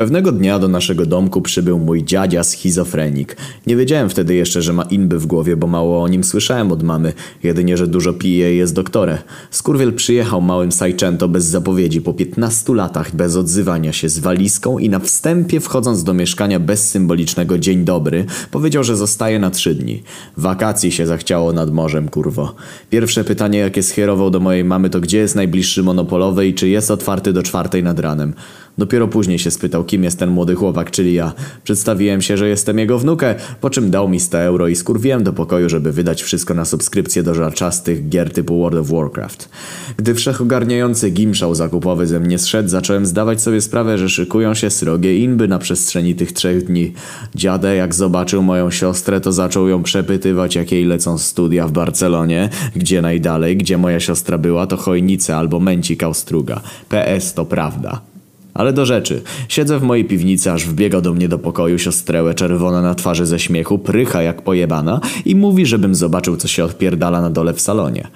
Pewnego dnia do naszego domku przybył mój dziadzia schizofrenik. Nie wiedziałem wtedy jeszcze, że ma inby w głowie, bo mało o nim słyszałem od mamy, jedynie, że dużo pije i jest doktorem. Skurwiel przyjechał małym Sajczęto bez zapowiedzi po 15 latach, bez odzywania się, z walizką i na wstępie wchodząc do mieszkania bez symbolicznego dzień dobry, powiedział, że zostaje na trzy dni. Wakacji się zachciało nad morzem, kurwo. Pierwsze pytanie, jakie schierował do mojej mamy, to gdzie jest najbliższy monopolowy i czy jest otwarty do czwartej nad ranem. Dopiero później się spytał, kim jest ten młody chłopak, czyli ja. Przedstawiłem się, że jestem jego wnukę, po czym dał mi 100 euro i skurwiłem do pokoju, żeby wydać wszystko na subskrypcję do żarczastych gier typu World of Warcraft. Gdy wszechogarniający gimszał zakupowy ze mnie zszedł, zacząłem zdawać sobie sprawę, że szykują się srogie inby na przestrzeni tych trzech dni. Dziadę, jak zobaczył moją siostrę, to zaczął ją przepytywać, jak jej lecą studia w Barcelonie, gdzie najdalej, gdzie moja siostra była, to Chojnice albo Męcik Austruga. PS to prawda. Ale do rzeczy. Siedzę w mojej piwnicy, aż wbiega do mnie do pokoju siostrę czerwona na twarzy ze śmiechu, prycha jak pojebana i mówi, żebym zobaczył, co się odpierdala na dole w salonie.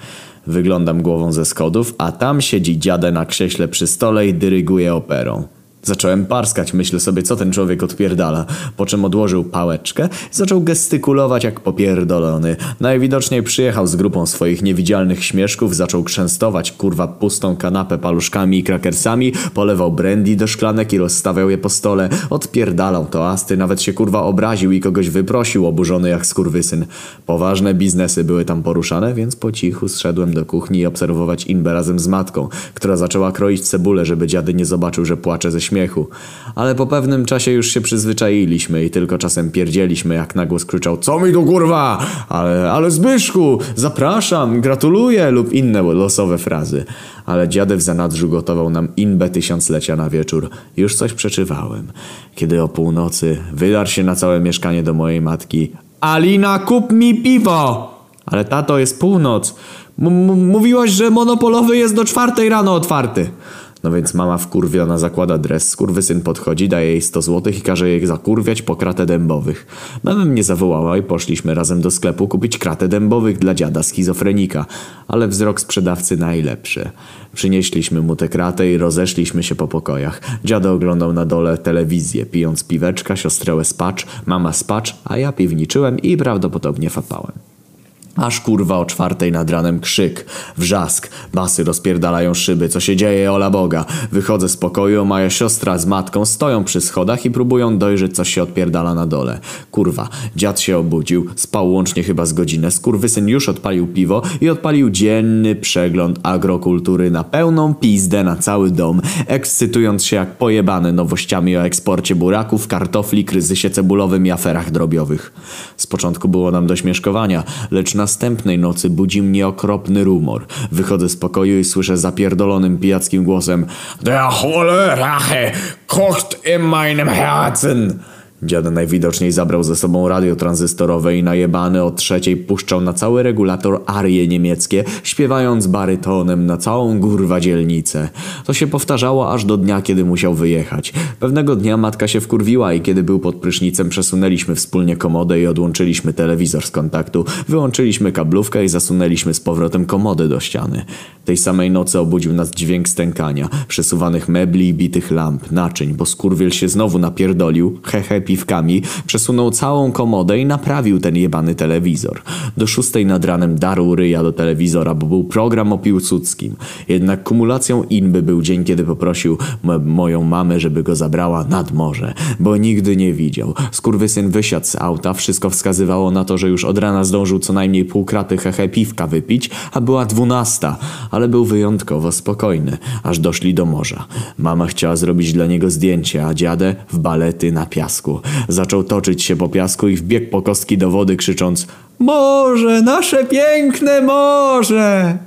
Wyglądam głową ze schodów, a tam siedzi dziadę na krześle przy stole i dyryguje operą. Zacząłem parskać, myślę sobie, co ten człowiek odpierdala. Po czym odłożył pałeczkę, zaczął gestykulować jak popierdolony. Najwidoczniej przyjechał z grupą swoich niewidzialnych śmieszków, zaczął krzęstować kurwa pustą kanapę paluszkami i krakersami, polewał brandy do szklanek i rozstawiał je po stole. Odpierdalał toasty, nawet się kurwa obraził i kogoś wyprosił, oburzony jak skurwysyn. Poważne biznesy były tam poruszane, więc po cichu zszedłem do kuchni i obserwować Inbę razem z matką, która zaczęła kroić cebulę, żeby dziady nie zobaczył, że płacze ze śmiechu śmiechu. Ale po pewnym czasie już się przyzwyczailiśmy i tylko czasem pierdzieliśmy, jak nagłos krzyczał Co mi tu kurwa? Ale, ale Zbyszku, zapraszam, gratuluję lub inne losowe frazy. Ale dziadew zanadrzu gotował nam inbę tysiąclecia na wieczór. Już coś przeczywałem. Kiedy o północy wydarł się na całe mieszkanie do mojej matki Alina, kup mi piwo! Ale tato, jest północ. M mówiłaś, że monopolowy jest do czwartej rano otwarty. No więc mama wkurwiona zakłada dres, skurwysyn podchodzi, daje jej 100 złotych i każe jej zakurwiać po kratę dębowych. Mama mnie zawołała i poszliśmy razem do sklepu kupić kratę dębowych dla dziada schizofrenika, ale wzrok sprzedawcy najlepszy. Przynieśliśmy mu tę kratę i rozeszliśmy się po pokojach. Dziado oglądał na dole telewizję, pijąc piweczka, siostrę spacz, mama spacz, a ja piwniczyłem i prawdopodobnie fapałem. Aż kurwa o czwartej nad ranem krzyk, wrzask, basy rozpierdalają szyby, co się dzieje, ola Boga. Wychodzę z pokoju, moja siostra z matką stoją przy schodach i próbują dojrzeć, co się odpierdala na dole. Kurwa, dziad się obudził, spał łącznie chyba z godzinę, skurwysyn już odpalił piwo i odpalił dzienny przegląd agrokultury na pełną pizdę na cały dom, ekscytując się jak pojebany nowościami o eksporcie buraków, kartofli, kryzysie cebulowym i aferach drobiowych. Z początku było nam do śmieszkowania, lecz na następnej nocy budzi mnie okropny rumor. Wychodzę z pokoju i słyszę zapierdolonym pijackim głosem Der Cholera kocht in meinem Herzen. Dziad najwidoczniej zabrał ze sobą radio tranzystorowe i najebany o trzeciej puszczał na cały regulator arie niemieckie, śpiewając barytonem na całą górwa dzielnicę. To się powtarzało aż do dnia, kiedy musiał wyjechać. Pewnego dnia matka się wkurwiła i kiedy był pod prysznicem przesunęliśmy wspólnie komodę i odłączyliśmy telewizor z kontaktu, wyłączyliśmy kablówkę i zasunęliśmy z powrotem komodę do ściany. Tej samej nocy obudził nas dźwięk stękania, przesuwanych mebli i bitych lamp, naczyń, bo skurwiel się znowu napierdolił, hehe piwkami, przesunął całą komodę i naprawił ten jebany telewizor. Do szóstej nad ranem darł ryja do telewizora, bo był program o Piłsudskim. Jednak kumulacją inby był dzień, kiedy poprosił moją mamę, żeby go zabrała nad morze, bo nigdy nie widział. Skurwysyn wysiadł z auta, wszystko wskazywało na to, że już od rana zdążył co najmniej pół kraty hehe piwka wypić, a była dwunasta, ale był wyjątkowo spokojny, aż doszli do morza. Mama chciała zrobić dla niego zdjęcie, a dziadę w balety na piasku. Zaczął toczyć się po piasku i wbiegł po kostki do wody krzycząc Morze, nasze piękne morze!